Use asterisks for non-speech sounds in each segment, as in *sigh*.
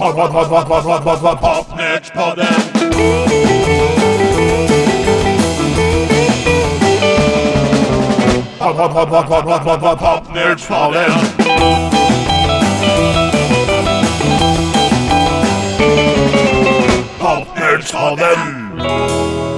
Pod, pod, pod, pod, pod, pod, pod, pod, Popnördspodden. Pod, pod, pod, pod, pod, pod, pod, pod, Popnördspodden. Popnördspodden.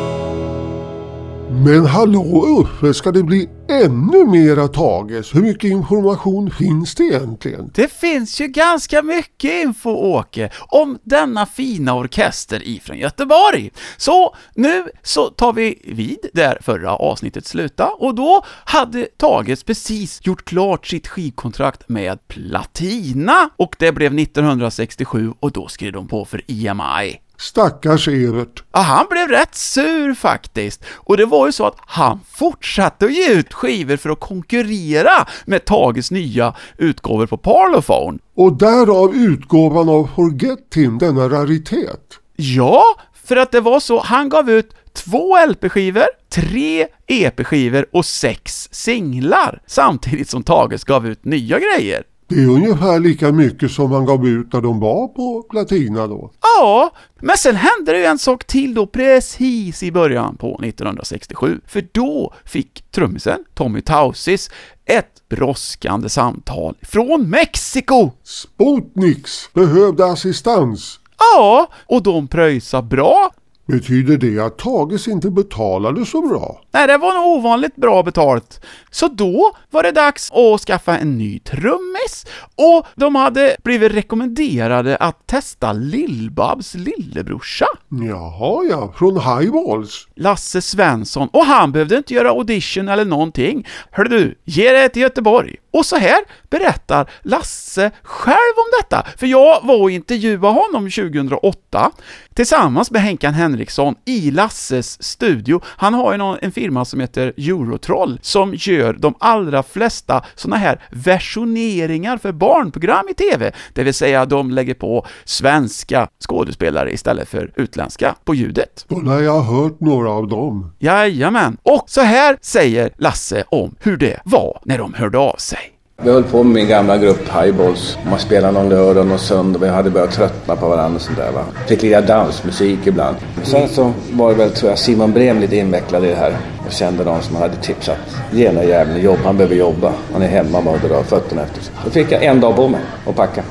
Men hallå Uffe, ska det bli ännu mera tages? Hur mycket information finns det egentligen? Det finns ju ganska mycket info, Åke, om denna fina orkester ifrån Göteborg. Så nu så tar vi vid där förra avsnittet slutade, och då hade Tages precis gjort klart sitt skivkontrakt med Platina, och det blev 1967, och då skrev de på för EMI. Stackars Evert. Ja, han blev rätt sur faktiskt. Och det var ju så att han fortsatte att ge ut skivor för att konkurrera med Tages nya utgåvor på Parlophone. Och därav utgåvan av Forget Him, denna raritet. Ja, för att det var så, han gav ut två LP-skivor, tre EP-skivor och sex singlar, samtidigt som Tages gav ut nya grejer. Det är ungefär lika mycket som man gav ut när de var på Platina då. Ja, men sen hände det ju en sak till då precis i början på 1967, för då fick trummisen Tommy Tausis ett brådskande samtal från Mexiko! Sputniks behövde assistans. Ja, och de pröjsade bra. Betyder det att Tages inte betalade så bra? Nej, det var nog ovanligt bra betalt. Så då var det dags att skaffa en ny trummis, och de hade blivit rekommenderade att testa Lill-Babs lillebrorsa, Jaha ja, från Highballs. Lasse Svensson, och han behövde inte göra audition eller någonting. Hör du, ge det till Göteborg. Och så här berättar Lasse själv om detta, för jag var och intervjuade honom 2008 tillsammans med Henkan Henriksson i Lasses studio. Han har ju någon, en firma som heter Eurotroll som gör de allra flesta sådana här versioneringar för barnprogram i TV, det vill säga de lägger på svenska skådespelare istället för utländska på ljudet. Lär jag ha hört några av dem. Jajamän. Och så här säger Lasse om hur det var när de hörde av sig. Vi höll på med min gamla grupp Highballs. Man spelade någon lördag och någon söndag. Vi hade börjat tröttna på varandra och sånt där. Va? Fick lira dansmusik ibland. Sen så var det väl, tror jag, Simon Brem lite invecklad i det här. Och kände någon som hade tipsat. Ge den där jäveln jobb. Han behöver jobba. Han är hemma bara och drar fötterna efter sig. Då fick jag en dag på mig att packa.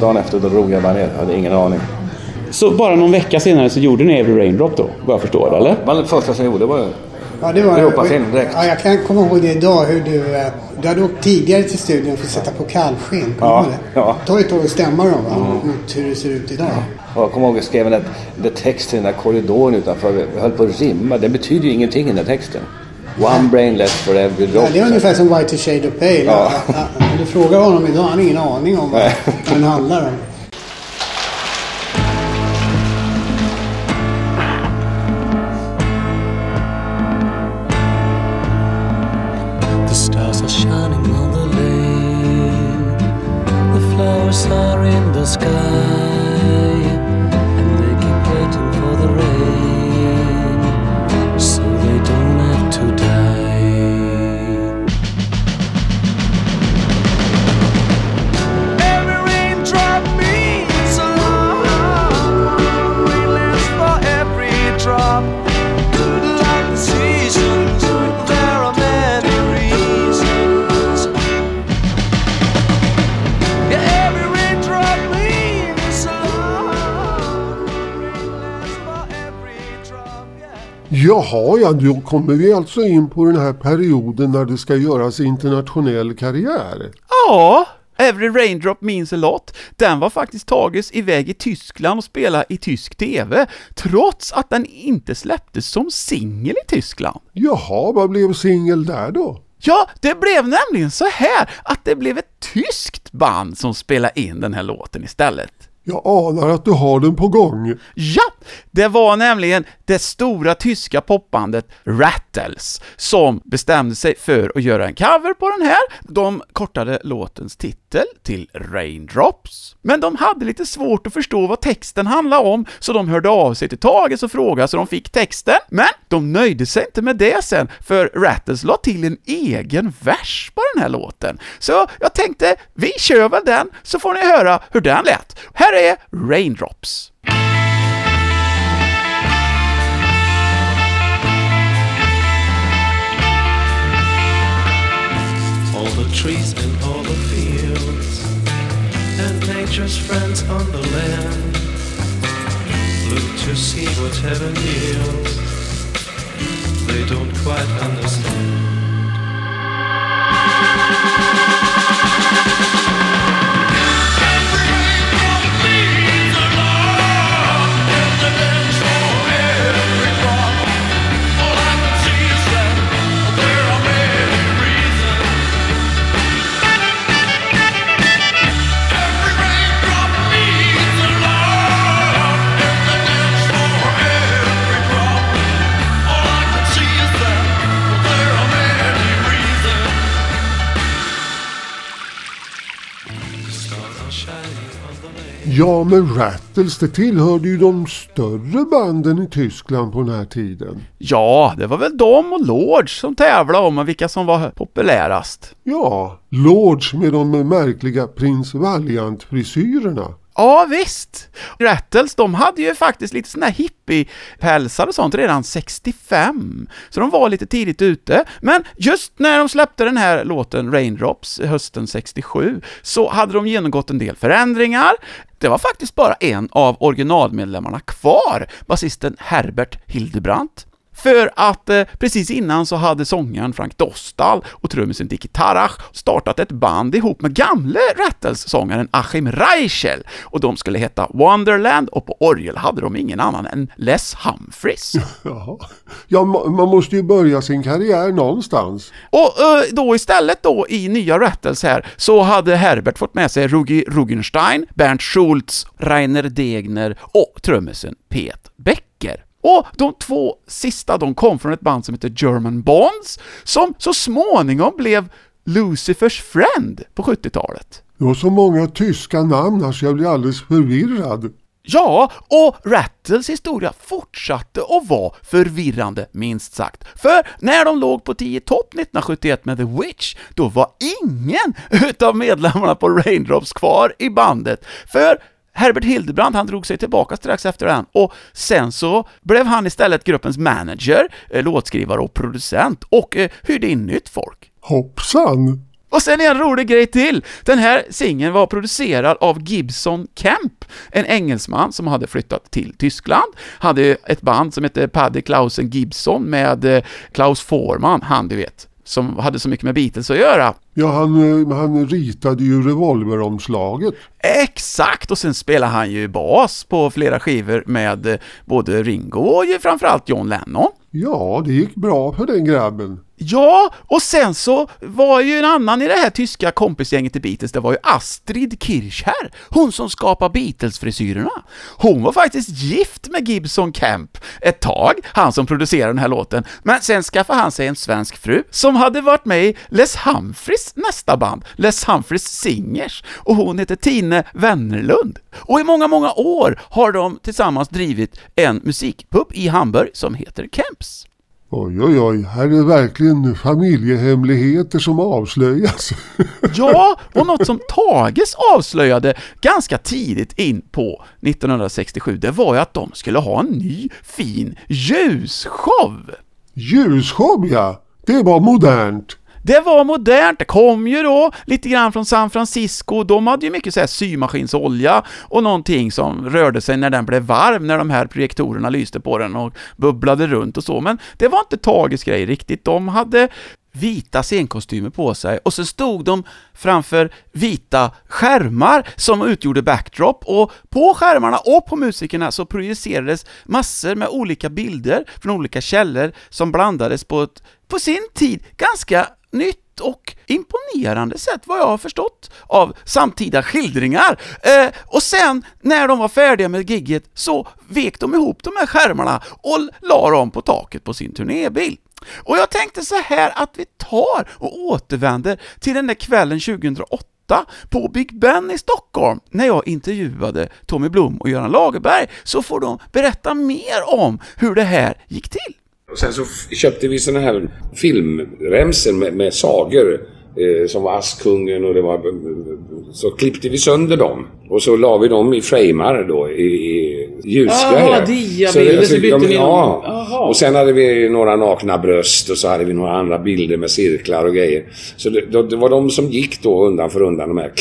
Dagen efter då drog jag bara ner. Jag hade ingen aning. Så bara någon vecka senare så gjorde ni Every Raindrop då, vad jag förstår, eller? Det var det första som jag gjorde. var Ja, det var Europafilm direkt. Ja, jag kan komma ihåg det idag hur du... eh, Du hade åkt tidigare till studion för att sätta på kallskinn. Ja, det? ja. Det tar ju ett tag att stämma dem va? Mot hur det ser ut idag. Och jag kommer ihåg att jag skrev en där text i den där korridoren utanför. Vi höll på att rimma. Det betyder ju ingenting i den där texten. One brain left for every drop. Ja, det är ungefär som White to Shade of Pale. Ja. Ja. Ja, Om du frågar honom idag, han har ingen aning om vad den handlar om. Jaha ja, då kommer vi alltså in på den här perioden när det ska göras internationell karriär. Ja, Every Raindrop Means a Lot, den var faktiskt tages iväg i Tyskland och spela i tysk TV, trots att den inte släpptes som singel i Tyskland. Jaha, vad blev singel där då? Ja, det blev nämligen så här att det blev ett tyskt band som spelade in den här låten istället. Jag anar att du har den på gång. Ja, det var nämligen det stora tyska popbandet Rat Beatles som bestämde sig för att göra en cover på den här. De kortade låtens titel till Raindrops, men de hade lite svårt att förstå vad texten handlade om, så de hörde av sig till Tages och frågade så de fick texten. Men de nöjde sig inte med det sen, för Rattles la till en egen vers på den här låten. Så jag tänkte, vi kör väl den, så får ni höra hur den lät. Här är Raindrops. The trees and all the fields, and nature's friends on the land. Look to see what heaven yields. They don't quite understand. Ja, men Rattles, det tillhörde ju de större banden i Tyskland på den här tiden. Ja, det var väl de och Lords som tävlade om vilka som var populärast. Ja, Lords med de märkliga Prins Valiant-frisyrerna. Ja, visst. Rattles, de hade ju faktiskt lite sån här hippie-pälsar och sånt redan 65, så de var lite tidigt ute. Men just när de släppte den här låten Raindrops hösten 67, så hade de genomgått en del förändringar. Det var faktiskt bara en av originalmedlemmarna kvar, basisten Herbert Hildebrandt. För att eh, precis innan så hade sångaren Frank Dostal och trummisen Dickie Tarach startat ett band ihop med gamle Rattles-sångaren Achim Reichel och de skulle heta Wonderland och på orgel hade de ingen annan än Les Humphries. *laughs* Ja, ma- man måste ju börja sin karriär någonstans. Och eh, då istället då i nya Rattles här så hade Herbert fått med sig Rugi Rugenstein, Bernt Schultz, Rainer Degner och trummisen Pet Becker. Och de två sista de kom från ett band som heter German Bonds, som så småningom blev Lucifers Friend på 70-talet. Du har så många tyska namn här så jag blir alldeles förvirrad. Ja, och Rattles historia fortsatte att vara förvirrande, minst sagt. För när de låg på 10 topp 1971 med The Witch, då var ingen *laughs* utav medlemmarna på Raindrops kvar i bandet. För Herbert Hildebrandt, han drog sig tillbaka strax efter den och sen så blev han istället gruppens manager, eh, låtskrivare och producent och eh, hyrde in nytt folk. Hoppsan! Och sen en rolig grej till. Den här singeln var producerad av Gibson Kemp, en engelsman som hade flyttat till Tyskland, hade ett band som hette Paddy Clausen Gibson med eh, Klaus Forman, han du vet, som hade så mycket med Beatles att göra. Ja, han, eh, han ritade ju revolveromslaget. Exakt, och sen spelade han ju bas på flera skivor med eh, både Ringo och ju framförallt John Lennon. Ja, det gick bra för den grabben. Ja, och sen så var ju en annan i det här tyska kompisgänget i Beatles, det var ju Astrid Kirchherr, hon som skapade Beatles-frisyrerna. Hon var faktiskt gift med Gibson Camp ett tag, han som producerade den här låten, men sen skaffade han sig en svensk fru som hade varit med i Les Humphreys nästa band, Les Humphreys Singers, och hon heter Tine Wennerlund. Och i många, många år har de tillsammans drivit en musikpub i Hamburg som heter Camps. Oj, oj, oj, här är verkligen familjehemligheter som avslöjas. *laughs* Ja, och något som Tages avslöjade ganska tidigt in på 1967, det var ju att de skulle ha en ny fin ljusshow. Ljusshow, ja. Det var modernt. Det var modernt, det kom ju då lite grann från San Francisco, de hade ju mycket så här symaskinsolja och någonting som rörde sig när den blev varm, när de här projektorerna lyste på den och bubblade runt och så, men det var inte Tages grej riktigt, de hade vita scenkostymer på sig och så stod de framför vita skärmar som utgjorde backdrop. Och på skärmarna och på musikerna så projicerades massor med olika bilder från olika källor som blandades på ett, på sin tid, ganska nytt och imponerande sätt vad jag har förstått av samtida skildringar. Eh, och sen när de var färdiga med gigget så vek de ihop de här skärmarna och la dem på taket på sin turnébil. Och jag tänkte så här att vi tar och återvänder till den där kvällen 2008 på Big Ben i Stockholm, när jag intervjuade Tommy Blom och Göran Lagerberg, så får de berätta mer om hur det här gick till. Och sen så köpte vi såna här filmremsor med, med sagor. Eh, som var Askungen och det var... Så klippte vi sönder dem. Och så la vi dem i framar då i, i ljusgrejer. Jaha, diabilder, så bytte ja, men- ni. Ja. Och sen hade vi några nakna bröst och så hade vi några andra bilder med cirklar och grejer. Så det, det, det var de som gick då undan för undan de här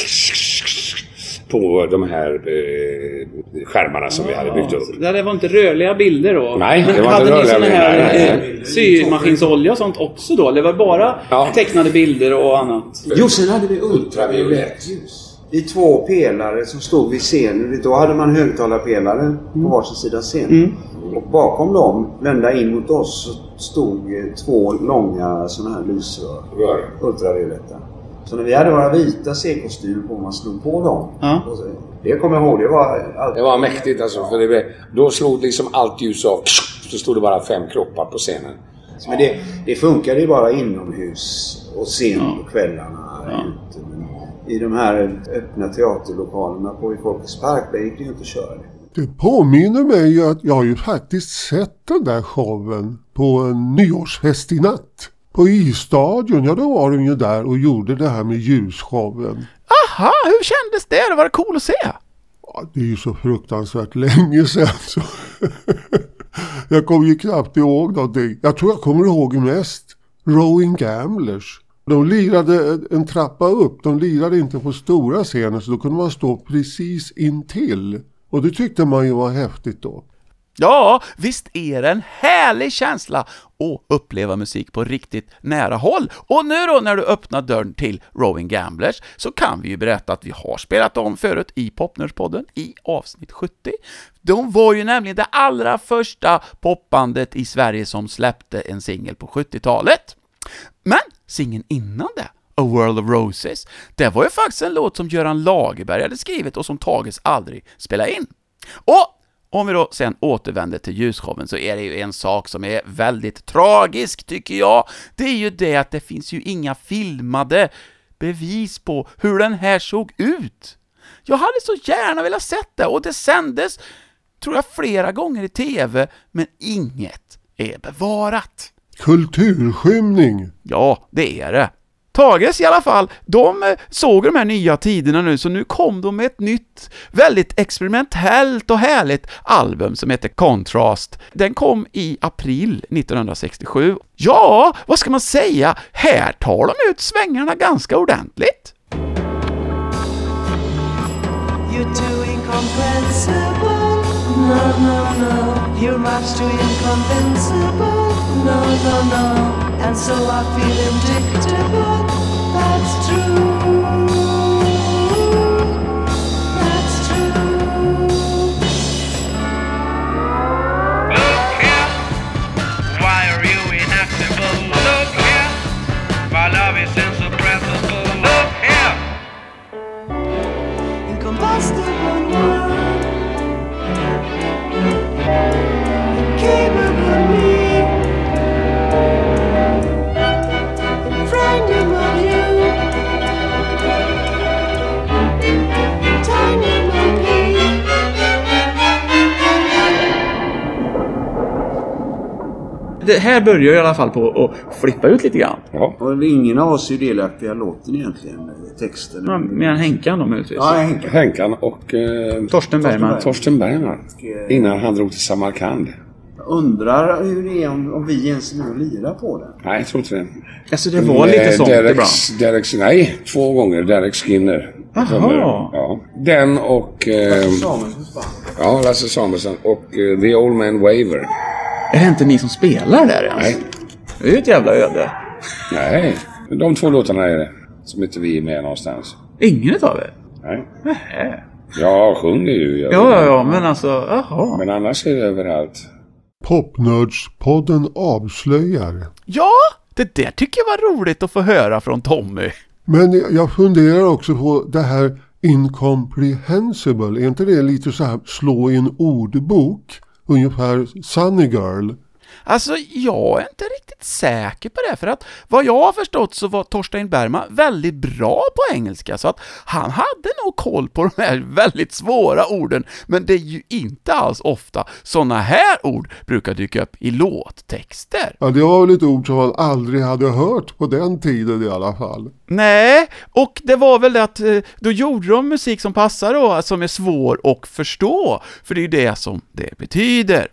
på de här eh, skärmarna som vi hade byggt upp. Det var inte rörliga bilder då? Nej, det Men var hade inte ni rörliga bilder. här Nej, nej, eh, symaskinsolja och sånt också då? Eller var det bara Ja. tecknade bilder och annat? Jo, sen hade vi ultraviolett ljus. I två pelare som stod vid scenen. Då hade man högtalarpelare på varsin sida scen. Och bakom dem, vända in mot oss, så stod eh, två långa sådana här lysrör. Rör. Ultravioletta. Så när vi hade våra vita C-kostymer på, man slog på dem. Ja. Så- Det kommer jag ihåg. Det var... allt- Det var mäktigt alltså. För det, då slog liksom allt ljus av. Så stod det bara fem kroppar på scenen. Men det, det funkade ju bara inomhus och sent på kvällarna. Ute. Men I de här öppna teaterlokalerna på i Folkets park, där gick det ju inte att köra det. Det påminner mig att jag har ju faktiskt sett den där showen på en nyårsfest i natt. På isstadion, ja då var de ju där och gjorde det här med ljusshowen. Aha, hur kändes det? Var det cool att se? Ja, det är ju så fruktansvärt länge sedan så *laughs* jag kommer ju knappt ihåg någonting. Jag tror jag kommer ihåg mest Rowing Gamblers. De lirade en trappa upp, de lirade inte på stora scener så då kunde man stå precis intill. Och det tyckte man ju var häftigt då. Ja, visst är det en härlig känsla att uppleva musik på riktigt nära håll. Och nu då när du öppnar dörren till Rowing Gamblers så kan vi ju berätta att vi har spelat dem förut i Popnörspodden i avsnitt 70. De var ju nämligen det allra första popbandet i Sverige som släppte en singel på 70-talet. Men singeln innan det, A World of Roses, det var ju faktiskt en låt som Göran Lagerberg hade skrivit och som Tages aldrig spelade in. Och om vi då sen återvänder till ljusshowen så är det ju en sak som är väldigt tragisk, tycker jag. Det är ju det att det finns ju inga filmade bevis på hur den här såg ut. Jag hade så gärna velat sett det, och det sändes, tror jag, flera gånger i TV, men inget är bevarat. Kulturskymning. Ja, det är det. Tages i alla fall, de eh, såg de här nya tiderna nu, så nu kom de med ett nytt, väldigt experimentellt och härligt album som heter Contrast. Den kom i april 1967. Ja, vad ska man säga? Här tar de ut svängarna ganska ordentligt. You're too incomprehensible. No, no, no. You're much too inconvincible. No, no, no. And so I feel indictable. That's Det här börjar i alla fall på att flippa ut lite grann. Ja. Och ingen av oss är ju delaktiga i låten egentligen. Texten. Ja, Mer än Henkan då möjligtvis. Ja, Henke. Henkan och eh, Torsten Bergman. Torsten Bergman. Innan han drog till Samarkand. Jag undrar hur det är om, om vi ens och lirar på den. Nej, jag tror inte det. Alltså det var lite Eh, sånt Derek, ibland. Derek, nej, två gånger. Derek Skinner. Jaha. Ja. Den och... Eh, Samuelssons band. ja, Lasse Samuelsson. Och eh, The Old Man Waver. Är det inte ni som spelar där ens? Nej. Det är ju ett jävla öde. Nej, de två låtarna är det. Som inte vi är med någonstans. Ingen utav er? Nej. Nähä. Jag sjunger ju. Ja, ja, ja, men alltså, jaha. Men annars är det överallt. Popnördspodden avslöjar. Ja, det där tycker jag var roligt att få höra från Tommy. Men jag funderar också på det här incomprehensible. Är inte det lite så här slå i en ordbok? Ungefär Sunny Girl. Alltså, jag är inte riktigt säker på det, för att vad jag har förstått så var Torstein Bergman väldigt bra på engelska, så att han hade nog koll på de här väldigt svåra orden, men det är ju inte alls ofta sådana här ord brukar dyka upp i låttexter. Ja, det var väl ett ord som man aldrig hade hört på den tiden i alla fall. Nej, och det var väl det att eh, då gjorde de musik som passar då, som är svår att förstå, för det är ju det som det betyder.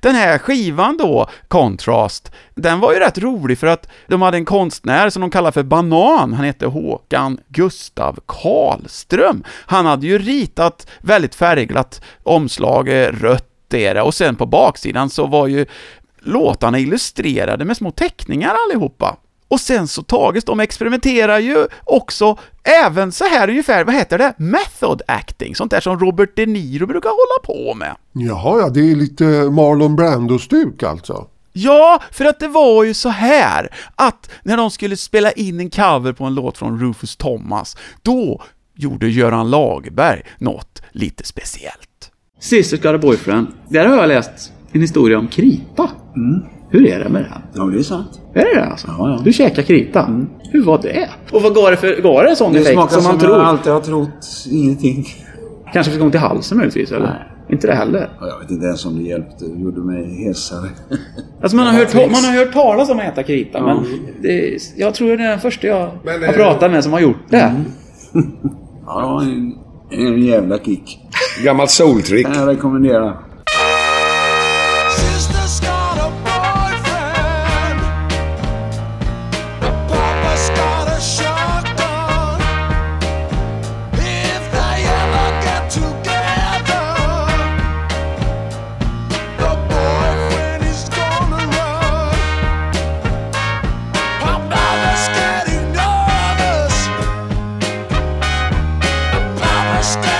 Den här skivan då, Contrast, den var ju rätt rolig för att de hade en konstnär som de kallar för Banan, han hette Håkan Gustav Karlström. Han hade ju ritat väldigt färgglatt omslag, eh, rött är det, och sen på baksidan så var ju låtarna illustrerade med små teckningar allihopa. Och sen så Tages, de experimenterar ju också även så här ungefär, vad heter det? Method acting, sånt där som Robert De Niro brukar hålla på med. Jaha, ja, det är lite Marlon Brando-stuk alltså. Ja, för att det var ju så här att när de skulle spela in en cover på en låt från Rufus Thomas, då gjorde Göran Lagerberg något lite speciellt. Sisters got a boyfriend. Där har jag läst en historia om kripa. Hur är det med det? Ja, det är sant. Är det det alltså? Ja, ja. Du käkar krita? Hur var det? Och vad gav det för, gav det en sån Det effekt smakar som som, man jag tror? alltid har trott. Ingenting. Kanske fick ont i halsen möjligtvis, eller? Nej. Inte det heller? Ja, Jag vet inte ens om det hjälpte. Det gjorde mig hesare. Alltså man har, Ja, hört, man har hört talas om att äta krita, Ja. men det, jag tror det är den första jag Men, har eh, pratat med som har gjort det. Ja, det var en, en jävla kick. Gammalt soultrick. Jag rekommenderar. sky.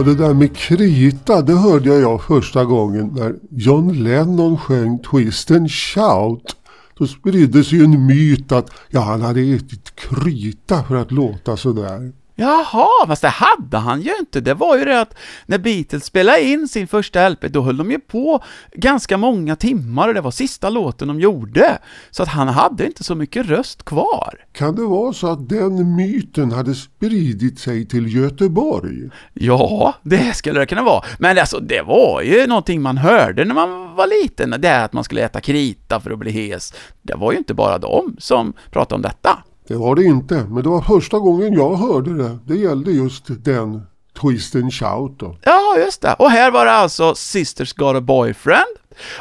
Ja, det där med krita, det hörde jag första gången när John Lennon sjöng Twist and Shout. Då spriddes ju en myt att ja, han hade ätit krita för att låta sådär. Jaha, fast det hade han ju inte. Det var ju det att när Beatles spelade in sin första LP, då höll de ju på ganska många timmar och det var sista låten de gjorde. Så att han hade inte så mycket röst kvar. Kan det vara så att den myten hade spridit sig till Göteborg? Ja, det skulle det kunna vara. Men alltså, det var ju någonting man hörde när man var liten, det är att man skulle äta krita för att bli hes. Det var ju inte bara de som pratade om detta. Det var det inte, men det var första gången jag hörde det. Det gällde just den Twist and Shout då. Ja, just det. Och här var det alltså Sisters Got a Boyfriend.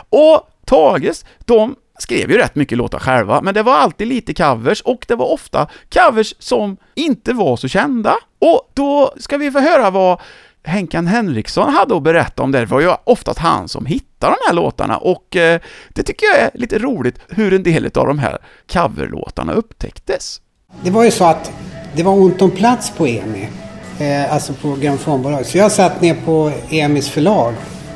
Och Tages, de skrev ju rätt mycket låtar själva, men det var alltid lite covers och det var ofta covers som inte var så kända. Och då ska vi få höra vad Henkan Henriksson hade att berätta om det. Det var ju oftast han som hittade de här låtarna och eh, det tycker jag är lite roligt hur en del av de här coverlåtarna upptäcktes. Det var ju så att det var ont om plats på EMI. Eh, alltså på grammofonbolag. Så jag satt ner på EMIs förlag.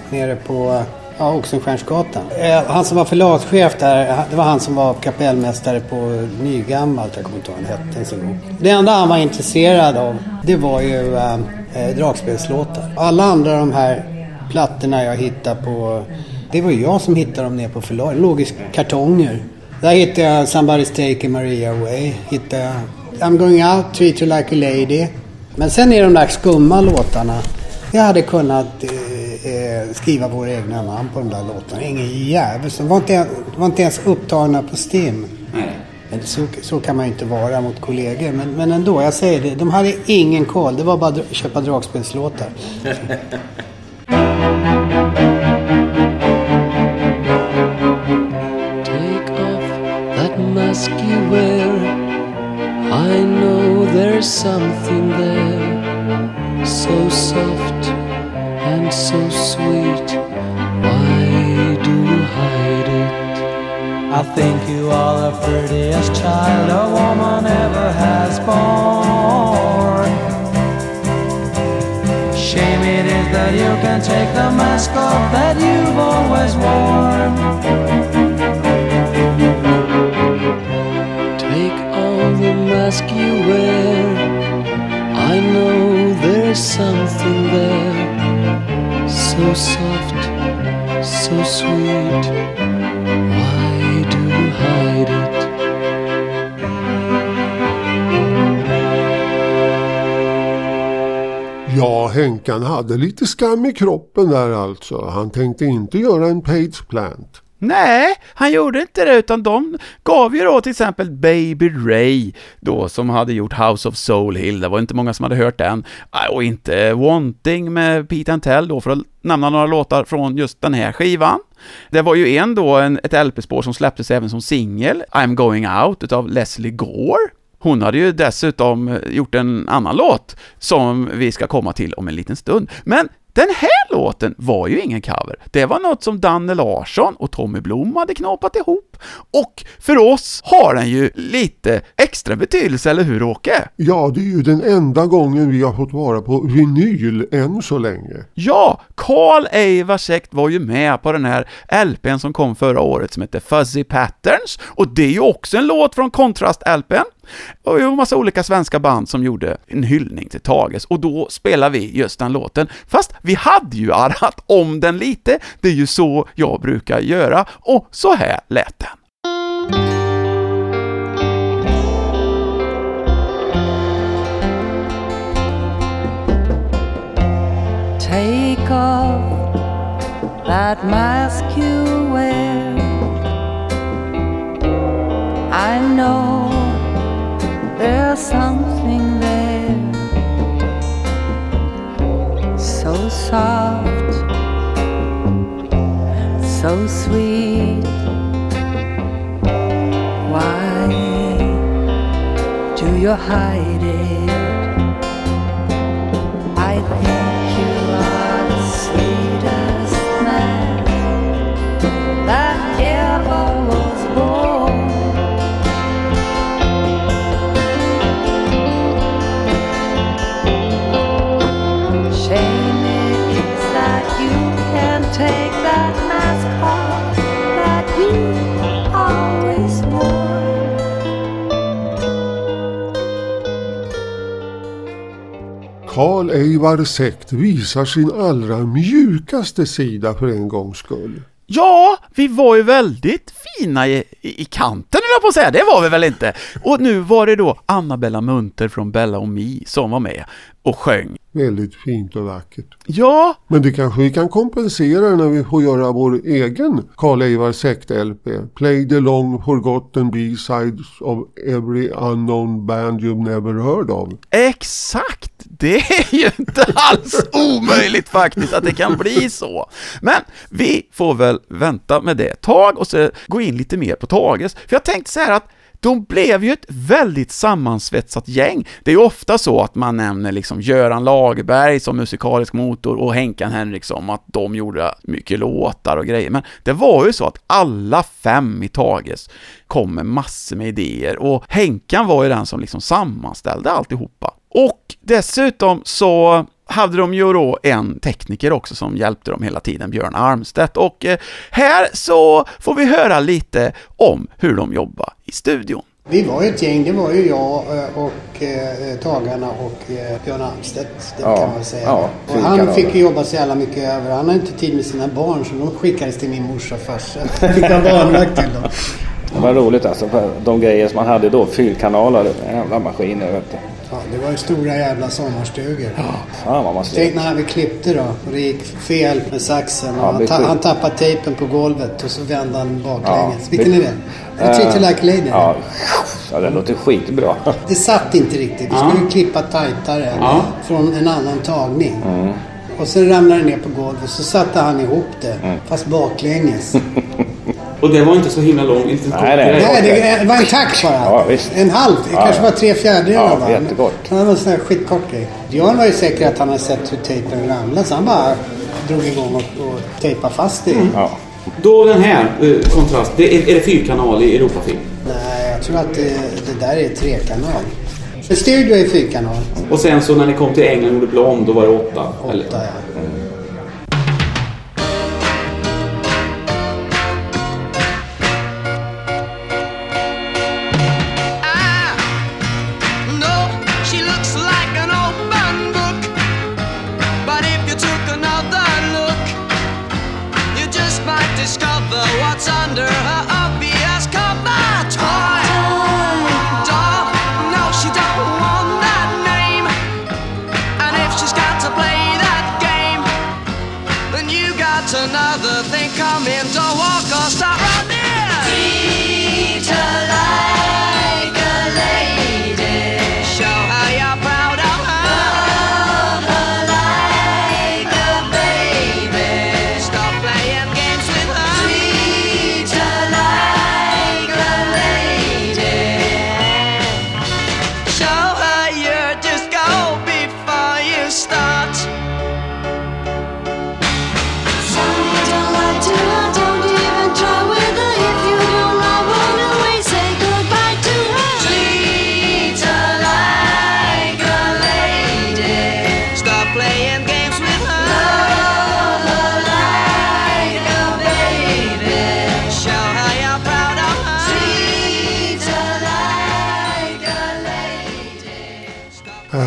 Nere på ja, Oxenstiernsgatan. Eh, han som var förlagschef där, det var han som var kapellmästare på Nygammalt. Jag kommer inte ihåg vad han hette ens en gång. Det enda han var intresserad av, det var ju eh, eh, dragspelslåtar. Alla andra de här plattorna jag hittade på, det var ju jag som hittade dem ner på förlaget. låg i kartonger. Där hittade jag Somebody's Taking Maria Away. Hittade jag I'm Going Out, Treat You Like a Lady. Men sen är de där skumma låtarna. Jag hade kunnat eh, eh skriva våra egna namn på de där låtarna. Ingen jävel. De var inte, var inte ens upptagna på STIM. Nej så, så kan man ju inte vara mot kollegor. Men, men ändå, jag säger det. De hade ingen koll. Det var bara att köpa dragspelslåtar. *laughs* Take off that mask you wear. I know there's something there. so soft and so sweet. I think you are the prettiest child a woman ever has born. Shame it is that you can take the mask off that you've always worn. Take off the mask you wear. I know there's something there, so soft, so sweet. Ja, Henkan hade lite skam i kroppen där alltså. Han tänkte inte göra en Page Plant. Nej, han gjorde inte det, utan de gav ju då till exempel Baby Ray, då som hade gjort House of Soul Hill, det var inte många som hade hört den, äh, och inte Wanting med Pete Antell då, för att nämna några låtar från just den här skivan. Det var ju en då, en, ett LP-spår som släpptes även som singel, I'm Going Out, utav Leslie Gore. Hon hade ju dessutom gjort en annan låt som vi ska komma till om en liten stund. Men den här låten var ju ingen cover. Det var något som Danne Larsson och Tommy Blom hade knåpat ihop. Och för oss har den ju lite extra betydelse, eller hur Åke? Ja, det är ju den enda gången vi har fått vara på vinyl än så länge. Ja, Carl Eivar Sekt var ju med på den här LPn som kom förra året som heter Fuzzy Patterns, och det är ju också en låt från Kontrast-LPn. Och det var en massa olika svenska band som gjorde en hyllning till Tages, och då spelar vi just den låten. Fast vi hade ju arrat om den lite, det är ju så jag brukar göra, och så här lät den. Take off that mask you wear. I know there's something there so soft, so sweet. Why do you hide it? Karl Eivar Sekt visar sin allra mjukaste sida för en gångs skull. Ja, vi var ju väldigt fina i, i, i kanten, höll jag på att säga. Det var vi väl inte? Och nu var det då Anna-Bella Munter från Bella och Mi som var med och sjöng. Väldigt fint och vackert. Ja, Men det kanske vi kan kompensera när vi får göra vår egen Karl Eivar Sekt-LP. Play the long forgotten B-sides of every unknown band you've never heard of. exakt! Det är ju inte alls omöjligt faktiskt att det kan bli så. Men vi får väl vänta med det ett tag och så gå in lite mer på Tages. För jag tänkte så här att de blev ju ett väldigt sammansvetsat gäng. Det är ju ofta så att man nämner liksom Göran Lagerberg som musikalisk motor och Henkan Henriksson, att de gjorde mycket låtar och grejer. Men det var ju så att alla fem i Tages kom med massor med idéer och Henkan var ju den som liksom sammanställde alltihopa. Och dessutom så hade de ju då en tekniker också som hjälpte dem hela tiden, Björn Armstedt. Och eh, här så får vi höra lite om hur de jobbar studion. Vi var ju ett gäng. Det var ju jag eh, och eh, Tagarna och eh, Björn Almstedt. Det Ja, kan man säga. ja, och han fick ju jobba så jävla mycket över. Han hade inte tid med sina barn så de skickades till min morsa och farsa. Fick han barnvakt till dem. Det var roligt alltså. För de grejer som man hade då, fyrkanaler, jävla maskiner vet du. Ja, det var ju stora jävla sommarstugor. Fan vad man Tänk slet. när vi klippte då och det gick fel med saxen. Ja, Och han, ta- han tappade tejpen på golvet och så vände han baklänges. Ja, Vilken det- är det? Är det Treat You Like a Lady? Ja, ja det låter skitbra. *laughs* Det satt inte riktigt. Vi skulle klippa tajtare från en annan tagning. Mm. Och sen ramlade det ner på golvet så satte han ihop det, fast baklänges. *laughs* Och det var inte så himla lång, inte så Nej, nej. Nej, det, var en takt bara. Ja, visst. En halv. Det kanske ja. var tre fjärdedelar Ja, jättekort. Det var en sån här skitkort grej. Björn var ju säker att han hade sett hur tejpen ramlade så han bara drog igång och, och tejpade fast det. Mm. Ja. Då den här eh, kontrast, det är, är det fyrkanal i Europafilm? Nej, jag tror att det, det där är trekanal. Stereo är fyrkanal. Och sen så när ni kom till England och gjorde Blond, då var det åtta? eller? Åtta, ja. No,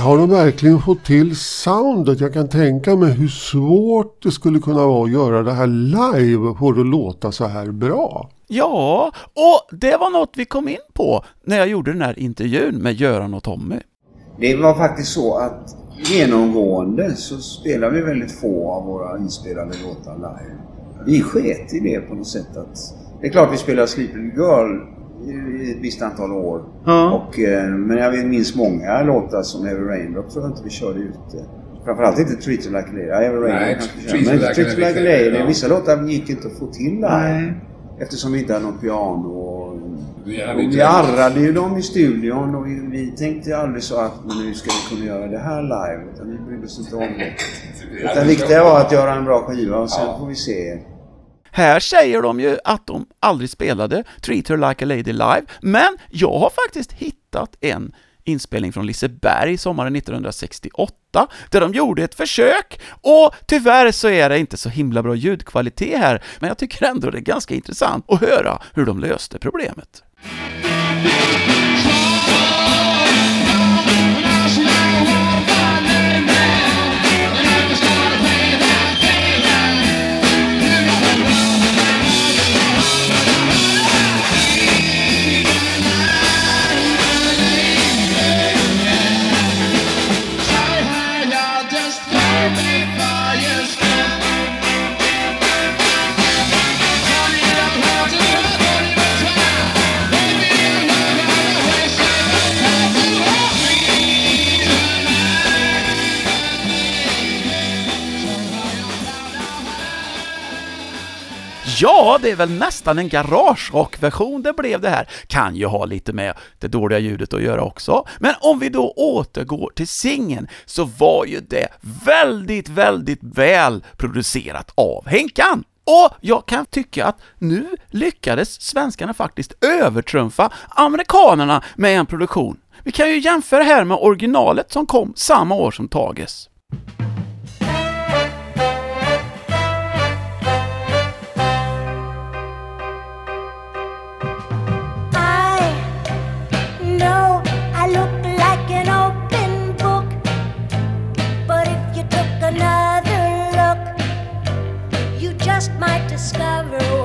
har de verkligen fått till soundet. Jag kan tänka mig hur svårt det skulle kunna vara att göra det här live och få det att låta så här bra. Ja, och det var något vi kom in på när jag gjorde den här intervjun med Göran och Tommy. Det var faktiskt så att genomgående så spelar vi väldigt få av våra inspelade låtar live. Vi sket i det på något sätt att... Det är klart vi spelar Sleepy Girl i ett visst antal år. Ja. Och, eh, men jag minns många låtar som Heavy Raindrop tror jag inte vi körde ute. Framförallt inte Treat Her Like a Lady. Ja, Heavy Raindrop Men Like a Treat Her Like a Lady, ja. Vissa låtar gick inte att få till live. Eftersom vi inte hade något piano. Och, Vi och inte vi arrade ju dem i studion och vi, vi tänkte aldrig så att men nu ska vi kunna göra det här live. Utan vi brydde oss inte om det. *laughs* Utan viktiga var att göra en bra skiva och sen får vi se. Här säger de ju att de aldrig spelade Treat Her Like a Lady live, men jag har faktiskt hittat en inspelning från Liseberg sommaren 1968, där de gjorde ett försök, och tyvärr så är det inte så himla bra ljudkvalitet här, men jag tycker ändå det är ganska intressant att höra hur de löste problemet. Ja, det är väl nästan en garagerockversion det blev det här. Kan ju ha lite med det dåliga ljudet att göra också. Men om vi då återgår till singeln så var ju det väldigt, väldigt väl producerat av Henkan. Och jag kan tycka att nu lyckades svenskarna faktiskt övertrumfa amerikanerna med en produktion. Vi kan ju jämföra här med originalet som kom samma år som Tages. Just might discover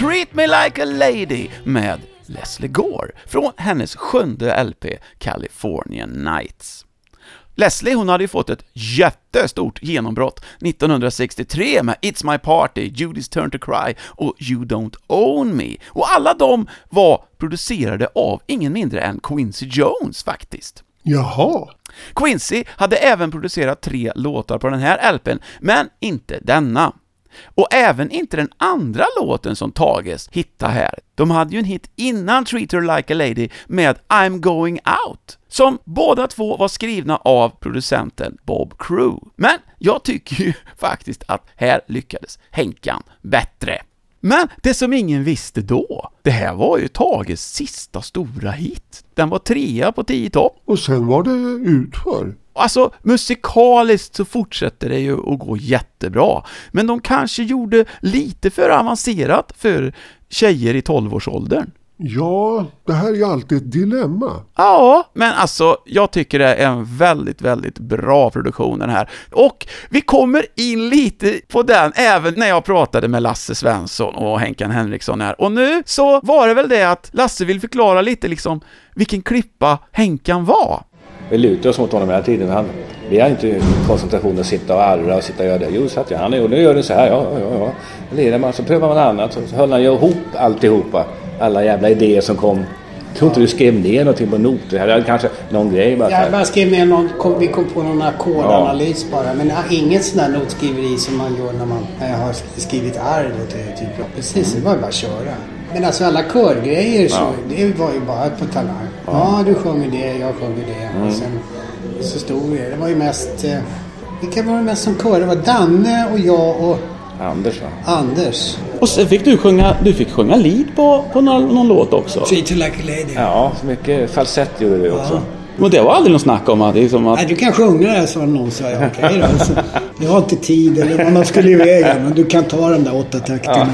Me Like a Lady med Leslie Gore från hennes sjunde LP Californian Nights. Leslie hon hade ju fått ett jättestort genombrott 1963 med It's My Party, Judy's Turn to Cry och You Don't Own Me. Och alla de var producerade av ingen mindre än Quincy Jones faktiskt. Jaha. Quincy hade även producerat tre låtar på den här LPn, men inte denna. Och även inte den andra låten som Tages hittade här. De hade ju en hit innan Treat Her Like a Lady med I'm Going Out, som båda två var skrivna av producenten Bob Crew. Men jag tycker ju *laughs* faktiskt att här lyckades Henkan bättre. Men det som ingen visste då, det här var ju Tages sista stora hit. Den var trea på 10 topp. Och sen var det utför. Alltså, musikaliskt så fortsätter det ju att gå jättebra. Men de kanske gjorde lite för avancerat för tjejer i 12-årsåldern. Ja, det här är ju alltid ett dilemma. Ja, men alltså, jag tycker det är en väldigt, väldigt bra produktion den här. Och vi kommer in lite på den även när jag pratade med Lasse Svensson och Henkan Henriksson här. Och nu så var det väl det att Lasse vill förklara lite liksom vilken klippa Henkan var. Vi lutar oss mot honom hela tiden. Han, vi har inte koncentration att sitta och arra och sitta och göra det. Jo, så att jag, han är, och nu gör det så här. Ja, ja, ja. Lirar man så prövar man annat. Så höll han ju ihop alltihopa. Alla jävla idéer som kom. Jag tror inte du skrev ner någonting på noter. Här hade kanske någon grej bara. Jag bara skrev ner någon, kom, vi kom på någon ackordanalys bara. Men ja, inget sånt där notskriveri som man gör när man när jag har skrivit arr då till typ. Ja, precis, det var ju bara att köra. Men alltså alla körgrejer så, det var ju bara på talang. Ja, du sjunger det, jag sjunger det. Mm. Och sen så stod det. Det var ju mest... Eh, vilka var det mest som kör? Det var Danne och jag och Anders va? Anders. Och sen fick du sjunga, du fick sjunga lead på, på någon, någon låt också. Treat you like a lady. Ja, så mycket falsett gjorde vi också. Men det var aldrig något snack om att, liksom att Nej, du kan sjunga det sa någon. sa jag. Okej då. Så, jag har inte tid eller man skulle iväg. Men du kan ta de där åtta takterna.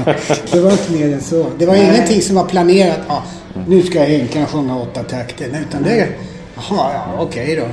Det var inte mer än så. Det var ingenting som var planerat. Ja, nu ska Henkan sjunga åtta takter. Utan det... Jaha, ja, okej då.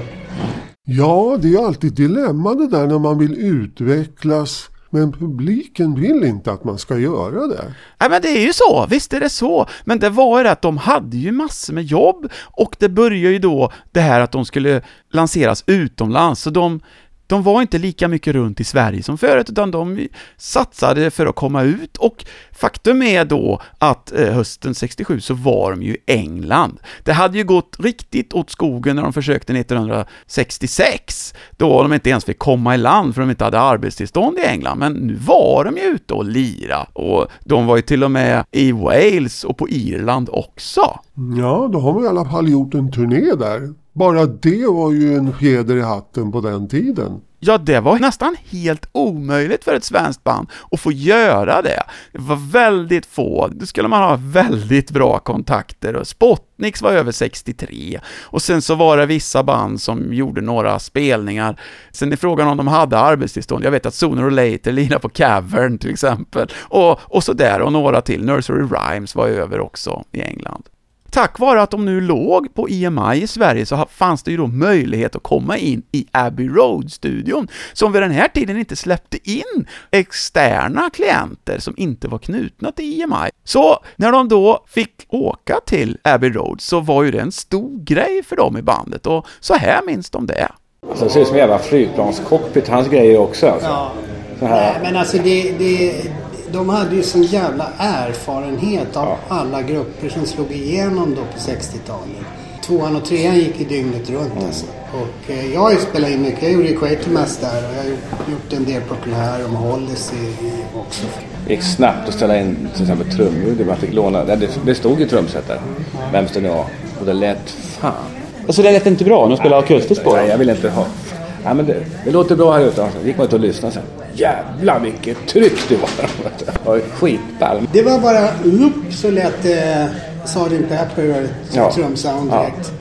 Ja, det är ju alltid dilemma det där när man vill utvecklas. Men publiken vill inte att man ska göra det. Nej men det är ju så, visst är det så. Men det var ju det att de hade ju massor med jobb och det började ju då det här att de skulle lanseras utomlands, så de de var inte lika mycket runt i Sverige som förut, utan de satsade för att komma ut och faktum är då att eh, hösten 67 så var de ju i England. Det hade ju gått riktigt åt skogen när de försökte 1966, då de inte ens fick komma i land för de inte hade arbetstillstånd i England, men nu var de ju ute och lira och de var ju till och med i Wales och på Irland också. Ja, då har man i alla fall gjort en turné där. Bara det var ju en fjäder i hatten på den tiden. Ja, det var nästan helt omöjligt för ett svenskt band att få göra det. Det var väldigt få, då skulle man ha väldigt bra kontakter och Spotniks var över 63 och sen så var det vissa band som gjorde några spelningar. Sen är frågan om de hade arbetstillstånd. Jag vet att Sooner or Later lirade på Cavern till exempel och, och så där och några till. Nursery Rhymes var över också i England. Tack vare att de nu låg på EMI i Sverige så fanns det ju då möjlighet att komma in i Abbey Road-studion, som vid den här tiden inte släppte in externa klienter som inte var knutna till EMI. Så när de då fick åka till Abbey Road så var ju det en stor grej för dem i bandet och så här minns de det. Alltså, det ser ut som en jävla flygplanscockpit, hans grejer också. Alltså. Ja. Så här. Nej, men alltså det, det, de hade ju sån jävla erfarenhet av alla grupper som slog igenom då på 60-talet. Tvåan och trean gick i dygnet runt alltså. Och eh, jag har ju spelat in mycket. Jag gjorde ju Quatermass där och jag har gjort, en del Hollis i, i också. Det gick snabbt att ställa in till exempel trumljud. Man fick låna. Det, det stod ju trumset där. Vems det nu. Och det lät fan. Alltså det lät inte bra när de spelade akustiskt på Nej, jag vill inte ha. Ja, men det, det låter bra här ute. Alltså. gick man ut och lyssnade sen. Jävlar vilket tryck det var. Det var skitball. Det var bara upp så lät det Sgt. Pepper och Ja. trumsound Ja. direkt.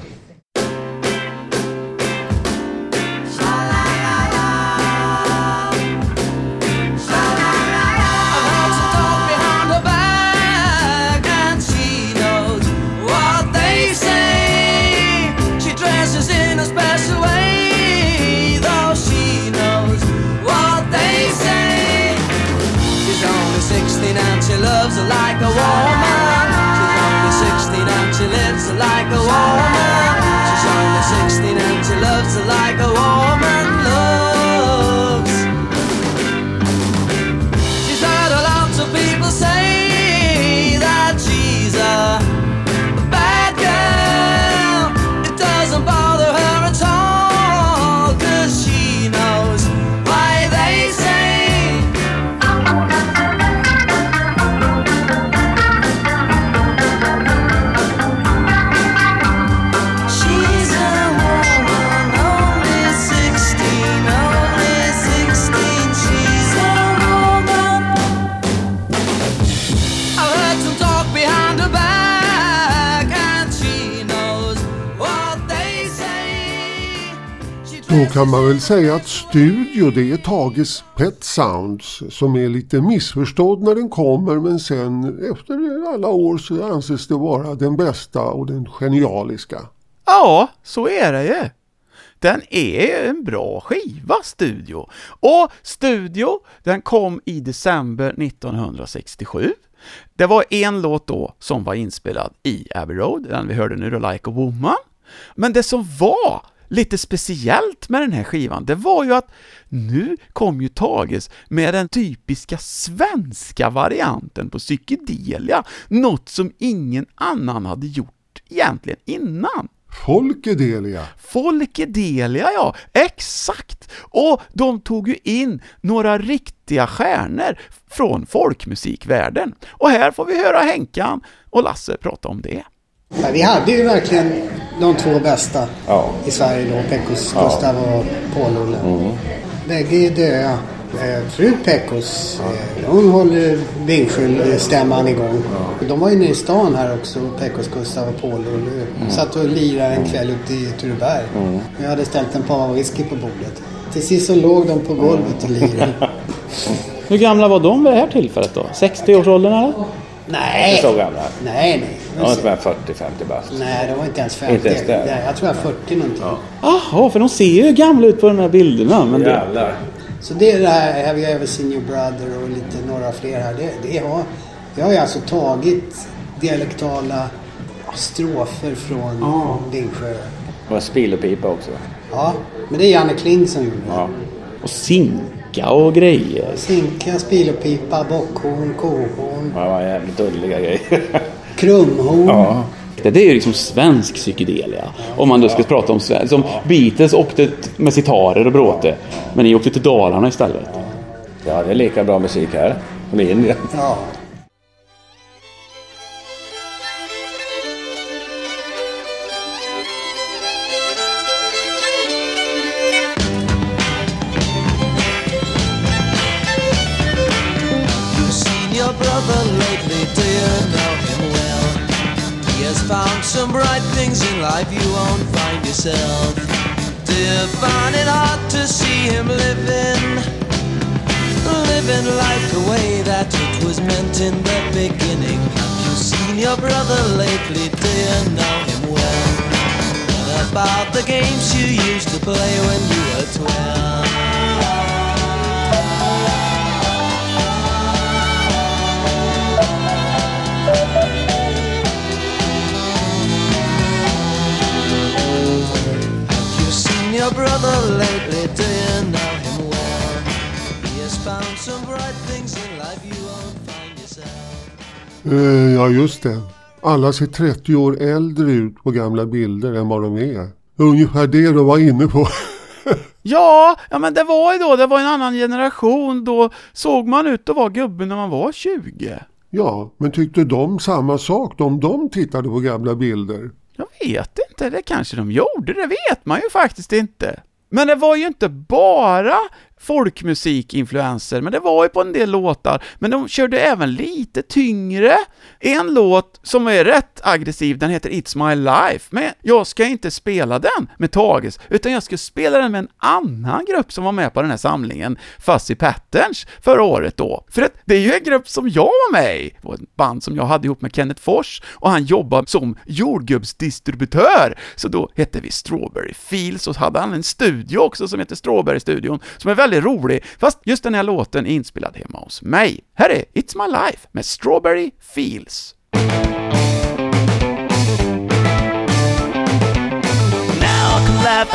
Kan man väl säga att Studio det är Tages Pet Sounds som är lite missförstådd när den kommer men sen efter alla år så anses det vara den bästa och den genialiska. Ja, så är det ju. Den är en bra skiva, Studio. Och Studio, den kom i december 1967. Det var en låt då som var inspelad i Abbey Road, den vi hörde nu då, Like a Woman. Men det som var lite speciellt med den här skivan, det var ju att nu kom ju Tages med den typiska svenska varianten på psykedelia, något som ingen annan hade gjort egentligen innan. Folkedelia. Folkedelia, ja, exakt! Och de tog ju in några riktiga stjärnor från folkmusikvärlden. Och här får vi höra Henkan och Lasse prata om det. Ja, vi hade ju verkligen de två bästa Ja. i Sverige då. Pekos Ja. Gustav och Paul-Olle. Mm. Bägge är döda. Eh, Fru Pekos, eh, hon håller Vingsjöstämman igång. De var ju nere i stan här också, Pekos Gustav och Paul-Olle. Satt och lirade en kväll ute i Tureberg. Mm. Jag hade ställt en par whisky på bordet. Till sist så låg de på golvet och lirade. Hur gamla var de vid det här tillfället då? 60-årsåldern eller? Nej! Inte så gamla. Nej, nej. De var inte mer 40-50 bast. Nej, de var inte ens 50. Inte ens det? Nej, jag tror jag är 40 någonting. Jaha, för de ser ju gamla ut på de här bilderna. Men det... Jävlar. Så det är det här Have you ever seen your brother och lite några fler här. Det, det har, jag har ju alltså tagit dialektala strofer från Ja. Dingsjö. Det var spil och pipa också. Ja, men det är Janne Kling som gjorde det. Ja. Och sinka och grejer. Sinka, spilopipa, bockhorn, kohorn, Det var jävligt dulliga grejer. *laughs* krumhorn. Ja. Det är ju liksom svensk psykedelia. Om man då ska prata om svensk. Som Beatles åkte med sitarer och bråte. Men ni åkte till Dalarna istället. Ja, det är lika bra musik här som i Indien. Ja. Alla ser 30 år äldre ut på gamla bilder än vad de är. Ungefär det de var inne på. *laughs* Ja, ja men det var ju då, det var en annan generation, då såg man ut att vara gubbe när man var 20. Ja, men tyckte de samma sak om de tittade på gamla bilder? Jag vet inte, det kanske de gjorde, det vet man ju faktiskt inte. Men det var ju inte bara folkmusikinfluenser, men det var ju på en del låtar. Men de körde även lite tyngre. En låt som är rätt aggressiv, den heter It's My Life, men jag ska inte spela den med Tages, utan jag ska spela den med en annan grupp som var med på den här samlingen, Fuzzy Patterns, förra året då. För att det är ju en grupp som jag var med i, det var ett band som jag hade ihop med Kenneth Fors, och han jobbade som jordgubbsdistributör, så då hette vi Strawberry Fields, och så hade han en studio också som heter Strawberry-studion, som är väldigt rolig, fast just den här låten är inspelad hemma hos mig. Här är It's My Life med Strawberry Fields.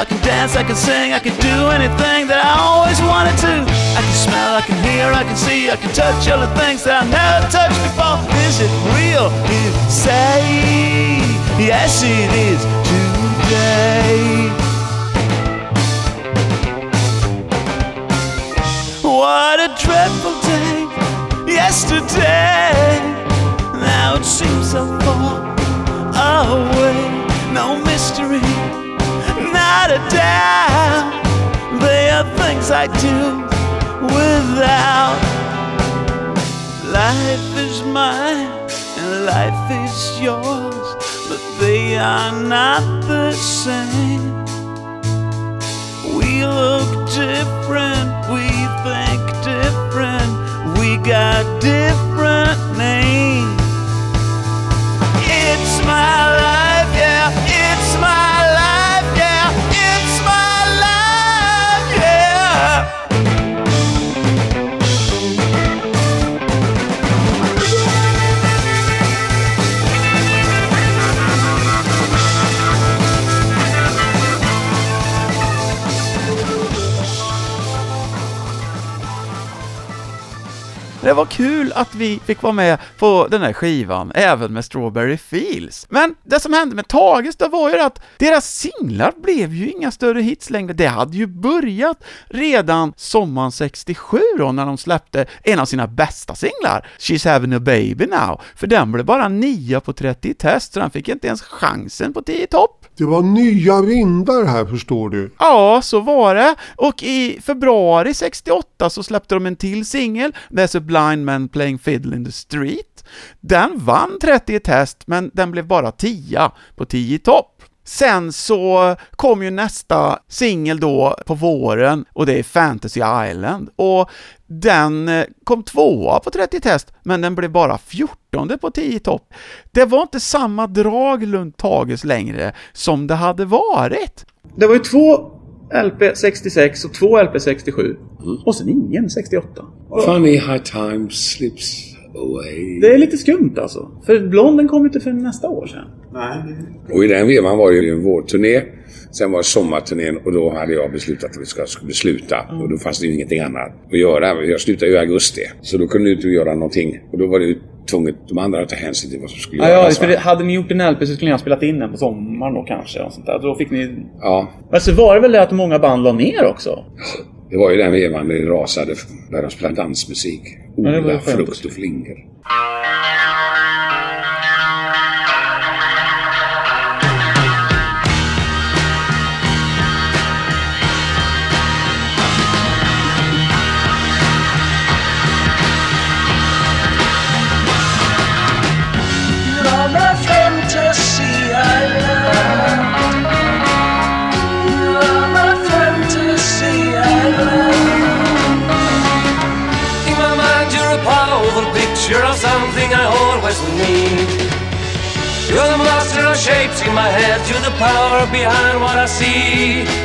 I can dance, I can sing, I can do anything that I always wanted to. I can smell, I can hear, I can see, I can touch all the things that I never touched before. Is it real? You say, yes, it is today. What a dreadful day yesterday. Now it seems so far away. No mystery, not a doubt. They are things I do without. Life is mine and life is yours, but they are not the same. We look different, we think different, we got different names. It's my life, Det var kul att vi fick vara med på den här skivan, även med Strawberry Fields. Men det som hände med Tages, det var ju att deras singlar blev ju inga större hits längre. Det hade ju börjat redan sommaren 67 då, när de släppte en av sina bästa singlar, She's having a baby now, för den blev bara 9 på 30 test, så den fick inte ens chansen på 10 topp. Det var nya vindar här förstår du. Ja, så var det. Och i februari 68 så släppte de en till singel, There's a blind man playing fiddle in the street. Den vann 30 i test, men den blev bara 10 på 10 i topp. Sen så kom ju nästa singel då på våren och det är Fantasy Island och den eh, kom tvåa på 30 test, men den blev bara 14 på 10 topp. Det var inte samma drag runt Tages längre som det hade varit. Det var ju två LP 66 och två LP 67. Och sen ingen 68. Funny how time slips away. Det är lite skumt alltså. För Blonden kom inte för nästa år sedan. Nej, Och i den vevan var det ju en vårturné. Sen var sommarturnén och då hade jag beslutat att vi ska skulle sluta. Och då fanns det ju ingenting annat att göra. Jag slutade ju i augusti. Så då kunde du inte göra någonting. Och då var det ju tvunget de andra att ta hänsyn till vad som skulle Ja, ja göras. för hade ni gjort en LP så skulle ni ha spelat in den på sommaren då kanske. Och sånt där. Då fick ni... Ja, Alltså var det väl det att många band la ner också? det var ju den vevan det rasade där de spelade dansmusik. Ja, skönt att frukt och flingor. Power behind what I see.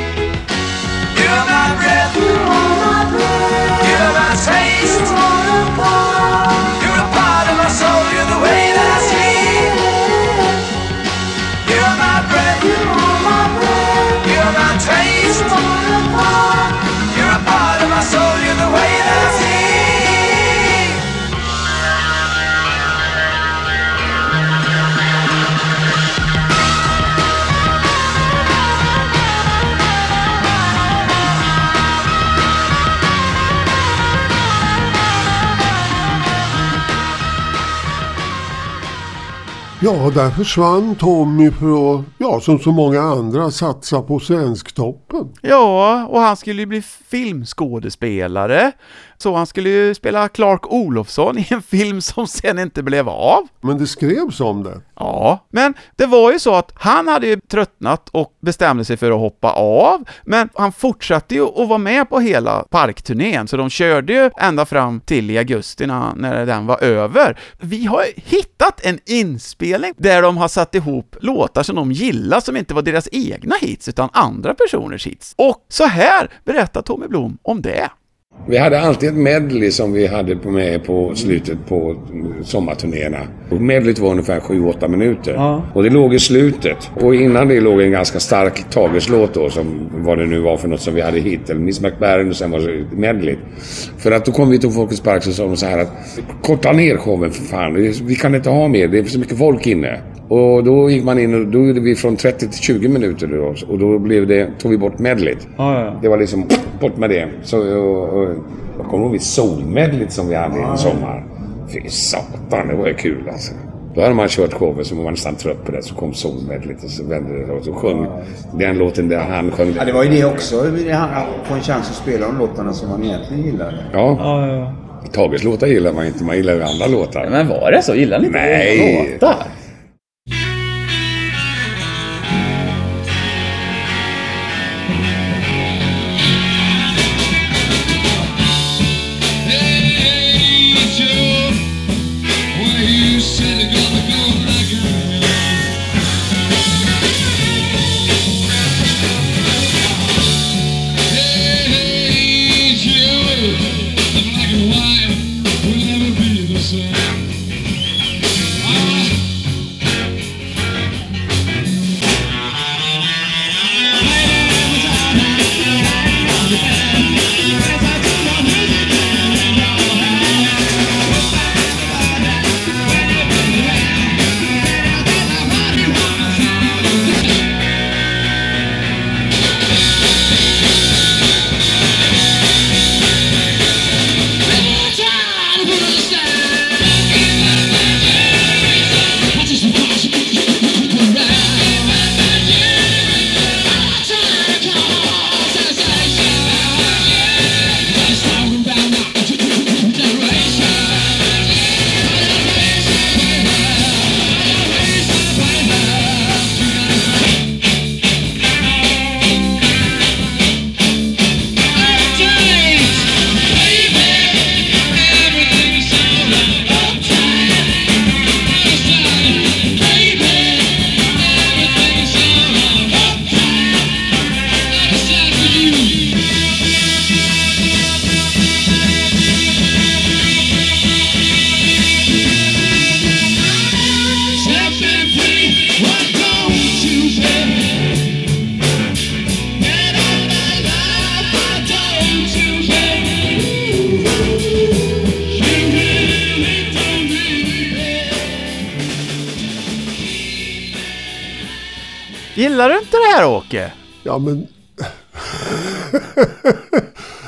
Ja, där försvann Tommy från ja som så många andra, satsa på Svensktoppen. Ja, och han skulle ju bli filmskådespelare. Så han skulle ju spela Clark Olofsson i en film som sen inte blev av. Men det skrevs om det. Ja, men det var ju så att han hade ju tröttnat och bestämde sig för att hoppa av, men han fortsatte ju att vara med på hela parkturnén, så de körde ju ända fram till i augusti när, när den var över. Vi har hittat en inspelning där de har satt ihop låtar som de gillar som inte var deras egna hits utan andra personers hits. Och så här berättar Tommy Blom om det. Vi hade alltid ett medley som vi hade på med på slutet på sommarturnéerna. Och medleyt var ungefär 7-8 minuter. Ja. Och det låg i slutet. Och innan det låg en ganska stark Tages-låt då, som vad det nu var för något som vi hade hit. Eller Miss McBaron och sen var det medleyt. För att då kom vi till Folkets Park så sa de så här att korta ner showen för fan. Vi kan inte ha mer. Det är så mycket folk inne. Och då gick man in och då gjorde vi från 30 till 20 minuter då. Och då blev det, tog vi bort medleyt. Ja, ja. Det var liksom bort med det. Så, och, och, jag kommer ihåg solmedlet som vi hade en sommar. Fy satan, det var ju kul alltså. Då hade man kört showen så var man nästan trött på det. Så kom solmedlet och så vände det och så sjöng den låten där han sjöng. Ja, det var ju det också. Att få en chans att spela de låtarna som man egentligen gillade. Ja. Ja, ja. Tages låtar gillar man inte, man gillar ju andra låtar. Men var det så? Gillar ni inte Nej. låtar? Ja men... *laughs*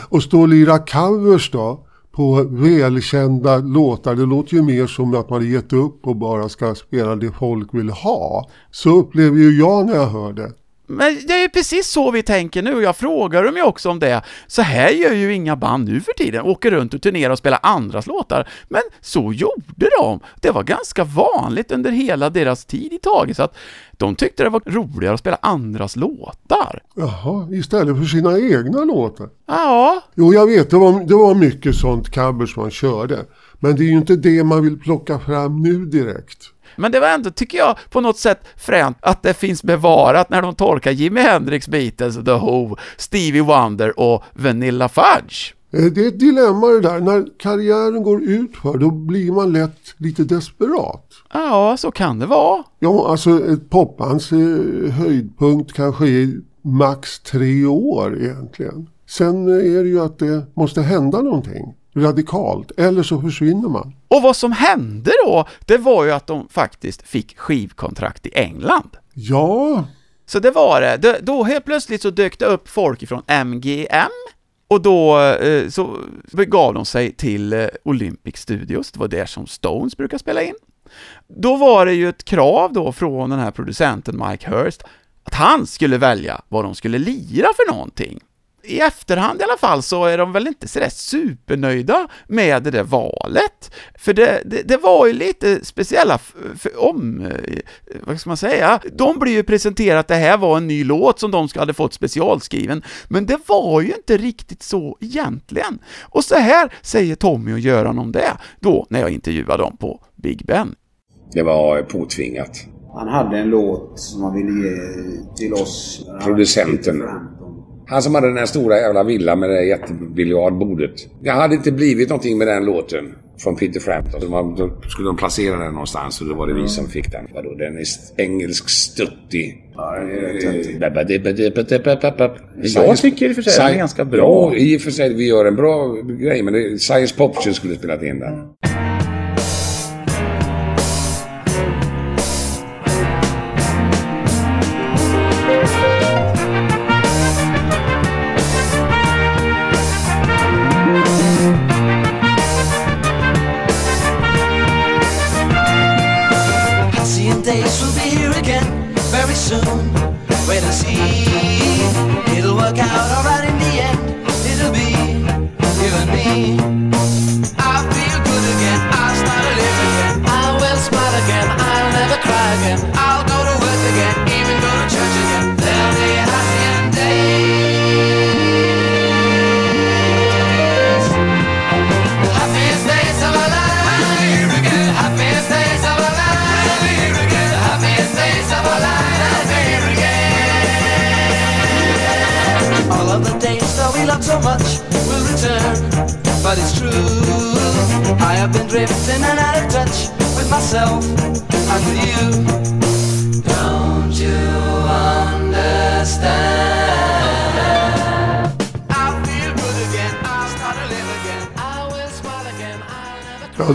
och stå och lira covers då på välkända låtar. Det låter ju mer som att man gett upp och bara ska spela det folk vill ha. Så upplever ju jag när jag hör det. Men det är ju precis så vi tänker nu och jag frågar dem ju också om det. Så här gör ju inga band nu för tiden, åker runt och turnerar och spelar andras låtar. Men så gjorde de. Det var ganska vanligt under hela deras tid i taget, så att de tyckte det var roligare att spela andras låtar. Jaha, istället för sina egna låtar. Ja, Jo, jag vet, det var, det var mycket sånt covers man körde. Men det är ju inte det man vill plocka fram nu direkt. Men det var ändå, tycker jag, på något sätt fränt att det finns bevarat när de tolkar Jimi Hendrix, Beatles, The Who, Stevie Wonder och Vanilla Fudge. Eh, Det är ett dilemma det där. När karriären går ut för då blir man lätt lite desperat. Ja, så kan det vara. Ja, alltså ett popbands eh, höjdpunkt kanske är max tre år egentligen. Sen är det ju att det måste hända någonting radikalt, eller så försvinner man. Och vad som hände då, det var ju att de faktiskt fick skivkontrakt i England. Ja, Så det var det. Då helt plötsligt så dök det upp folk ifrån MGM och då eh, så begav de sig till eh, Olympic Studios, det var där som Stones brukar spela in. Då var det ju ett krav då från den här producenten Mike Hurst att han skulle välja vad de skulle lira för någonting. I efterhand i alla fall så är de väl inte sådär supernöjda med det där valet. För det, det, det var ju lite speciella om, eh, vad ska man säga, de blev ju presenterat att det här var en ny låt som de hade fått specialskriven, men det var ju inte riktigt så egentligen. Och så här säger Tommy och Göran om det, då när jag intervjuade dem på Big Ben. Det var påtvingat. Han hade en låt som han ville ge till oss. Producenten. Han som hade den här stora jävla villan med det där jättebiljardbordet. Det hade inte blivit någonting med den låten från Peter Frampton. Man- Då skulle de placera den någonstans och då var det vi som fick den. Vadå, den är engelsk stuttig. Jag tycker i och för sig den är ganska bra. Ja, i och för sig. Vi gör en bra grej. Men det, Science Poption skulle spelat in den. Halcyon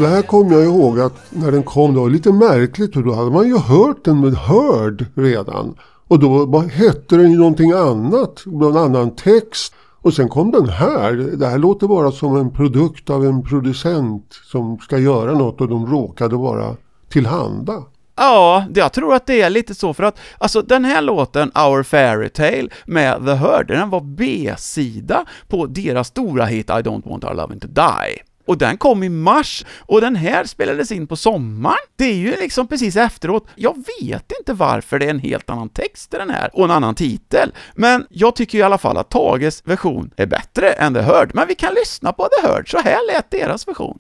det här kommer jag ihåg att när den kom det var lite märkligt, och då hade man ju hört den med Hörd redan. Och då hette den ju någonting annat, någon annan text. Och sen kom den här. Det här låter bara som en produkt av en producent som ska göra något och de råkade vara tillhanda. Ja, jag tror att det är lite så för att, alltså den här låten, Our Fairy Tale med The Herd, den var B-sida på deras stora hit I Don't Want Our Loving To Die. Och den kom i mars, och den här spelades in på sommaren. Det är ju liksom precis efteråt. Jag vet inte varför det är en helt annan text i den här, och en annan titel. Men jag tycker i alla fall att Tages version är bättre än The Heard, Men vi kan lyssna på The Heard. så här lät deras version.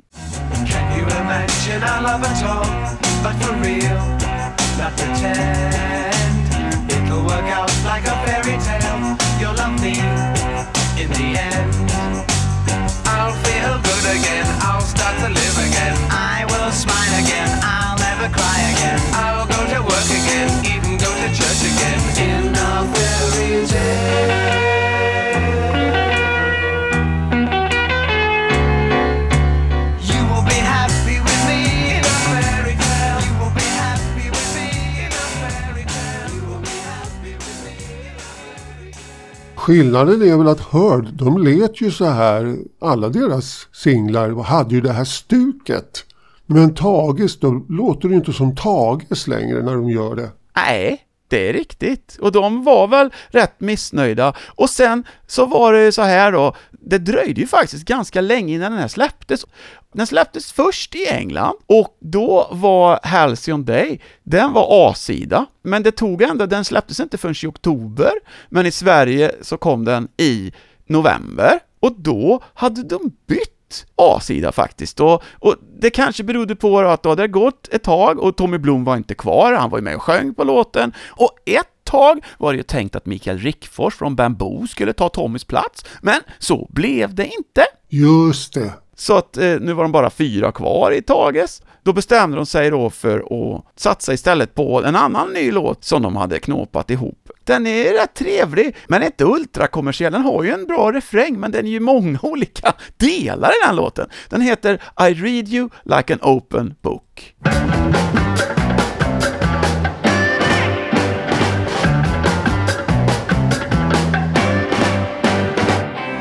Can you imagine our love at all? But for real, not pretend. Skillnaden är väl att Heard, de lät ju så här, alla deras singlar hade ju det här stuket. Men Tages, då låter det ju inte som Tages längre när de gör det. Nej, det är riktigt. Och de var väl rätt missnöjda. Och sen så var det så här då, det dröjde ju faktiskt ganska länge innan den här släpptes. Den släpptes först i England och då var Halcyon Day, den var A-sida, men det tog ändå, den släpptes inte förrän i oktober, men i Sverige så kom den i november och då hade de bytt A-sida faktiskt. Och, och det kanske berodde på att då hade det gått ett tag och Tommy Blom var inte kvar, han var ju med och sjöng på låten. Och ett tag var det ju tänkt att Mikael Rickfors från Bamboo skulle ta Tommys plats, men så blev det inte. Just det. Så att eh, nu var de bara fyra kvar i Tages. Då bestämde de sig då för att satsa istället på en annan ny låt som de hade knåpat ihop. Den är rätt trevlig, men inte ultrakommersiell. Den har ju en bra refräng, men den är ju många *laughs* olika delar i den låten. Den heter I read you like an open book.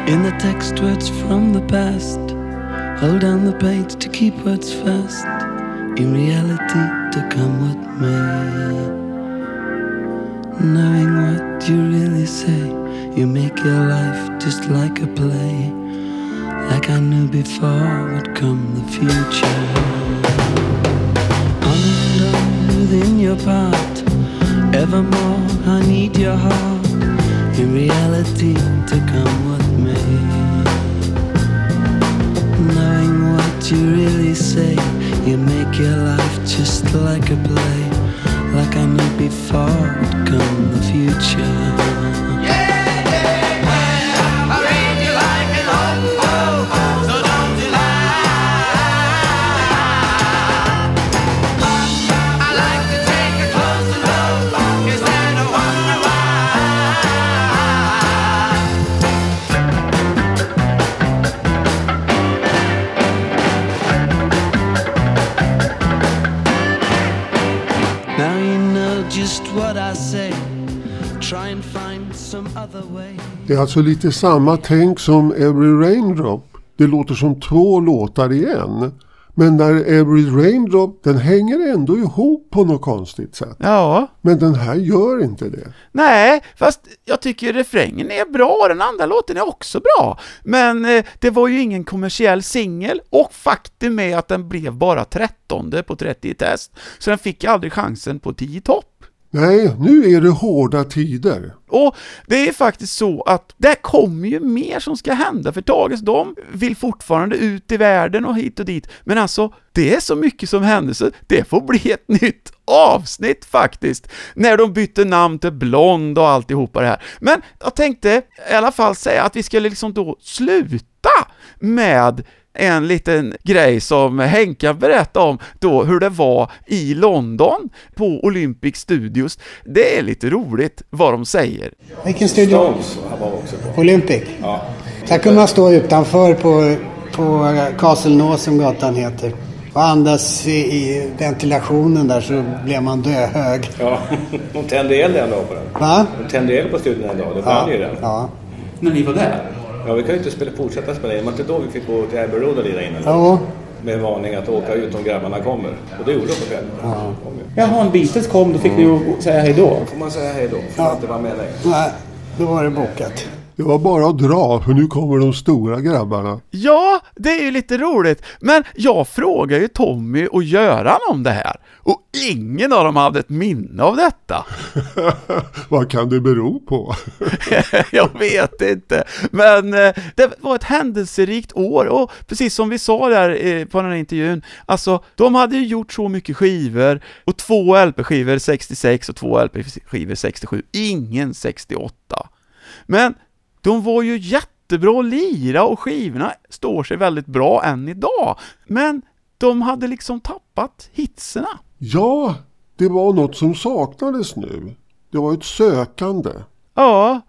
In the text, words from the past. Hold down the page to keep words fast. In reality, to come what may. Knowing what you really say, you make your life just like a play. Like I knew before would come the future. On and on within your part, evermore I need your heart. In reality, to come what may. You really say, You make your life just like a play, like I knew before would come the future. Det är alltså lite samma tänk som Every Raindrop. Det låter som två låtar i en. Men där Every Raindrop, den hänger ändå ihop på något konstigt sätt. Ja. Men den här gör inte det. Nej, fast jag tycker refrängen är bra och den andra låten är också bra. Men eh, det var ju ingen kommersiell singel och faktum är att den blev bara 13 på 30 test. Så den fick aldrig chansen på 10 topp. Nej, nu är det hårda tider. Och det är faktiskt så att det kommer ju mer som ska hända, för Tages de vill fortfarande ut i världen och hit och dit, men alltså, det är så mycket som händer så det får bli ett nytt avsnitt faktiskt, när de bytte namn till Blond och alltihopa det här. Men jag tänkte i alla fall säga att vi skulle liksom då sluta med en liten grej som Henka berättade om då hur det var i London på Olympic Studios. Det är lite roligt vad de säger. Vilken studio? Stones var också på. Olympic. Ja. Där kunde man stå utanför på, på Castle som gatan heter. Och andas i, i ventilationen där så blev man döhög. Ja, de tände eld en dag på den. Va? De tände eld på studion en dag, det brann ju den. Ja. När ni var där? Ja, vi kan ju inte spela, fortsätta spela in. Det var inte då vi fick gå till Abbey Road och lira in. Jo. Med varning att åka ut om grabbarna kommer. Och det gjorde de på kvällen. Ja. Jaha, en Beatles kom, då fick ni ju säga hej då. Får man säga hej då, för att inte vara med längre. Nej, då var det bokat. Det var bara att dra, för nu kommer de stora grabbarna. Ja, det är ju lite roligt, men jag frågar ju Tommy och Göran om det här, och ingen av dem hade ett minne av detta. *laughs* Vad kan det bero på? *laughs* jag vet inte, men eh, det var ett händelserikt år och precis som vi sa där eh, på den här intervjun, alltså de hade ju gjort så mycket skivor och två LP-skivor 66 och två LP-skivor 67, ingen 68. Men de var ju jättebra att lira och skivorna står sig väldigt bra än idag. Men de hade liksom tappat hitserna. Ja, det var något som saknades nu. Det var ett sökande. Ja,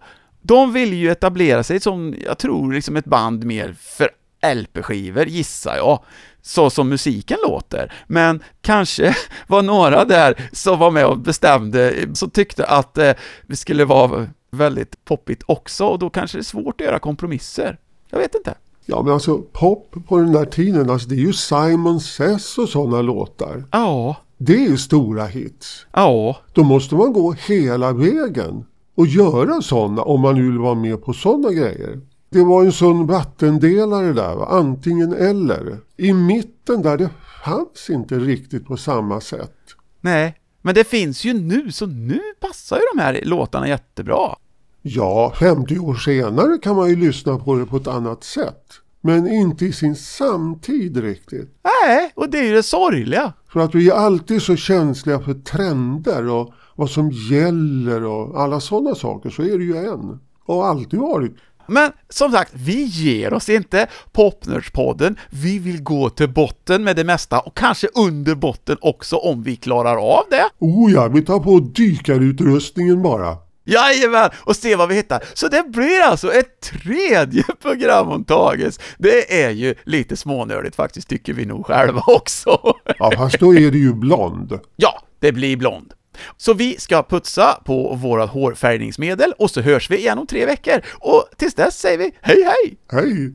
de ville ju etablera sig som, jag tror, liksom ett band mer för LP-skivor, gissar jag, så som musiken låter. Men kanske var några där som var med och bestämde, som tyckte att eh, det skulle vara väldigt poppigt också, och då kanske det är svårt att göra kompromisser. Jag vet inte. Ja, men alltså pop på den där tiden, alltså det är ju Simon Says och sådana låtar. Ja. Det är ju stora hits. Ja. Då måste man gå hela vägen och göra sådana om man nu vill vara med på sådana grejer. Det var en sån vattendelare där, va? antingen eller. I mitten där det fanns inte riktigt på samma sätt. Nej, men det finns ju nu, så nu passar ju de här låtarna jättebra. Ja, 50 år senare kan man ju lyssna på det på ett annat sätt. Men inte i sin samtid riktigt. Nej, och det är ju det sorgliga. För att vi är alltid så känsliga för trender och vad som gäller och alla sådana saker så är det ju än. Och alltid varit. Men som sagt, vi ger oss inte. Popnördspodden, vi vill gå till botten med det mesta och kanske under botten också om vi klarar av det. Oh ja, vi tar på dykarutrustningen bara. Jajamän, och se vad vi hittar. Så det blir alltså ett tredje program om Tages. Det är ju lite smånördigt faktiskt, tycker vi nog själva också. Ja, fast då är det ju blond. Ja, det blir blond. Så vi ska putsa på våra hårfärgningsmedel och så hörs vi igen om tre veckor. Och tills dess säger vi hej hej! Hej!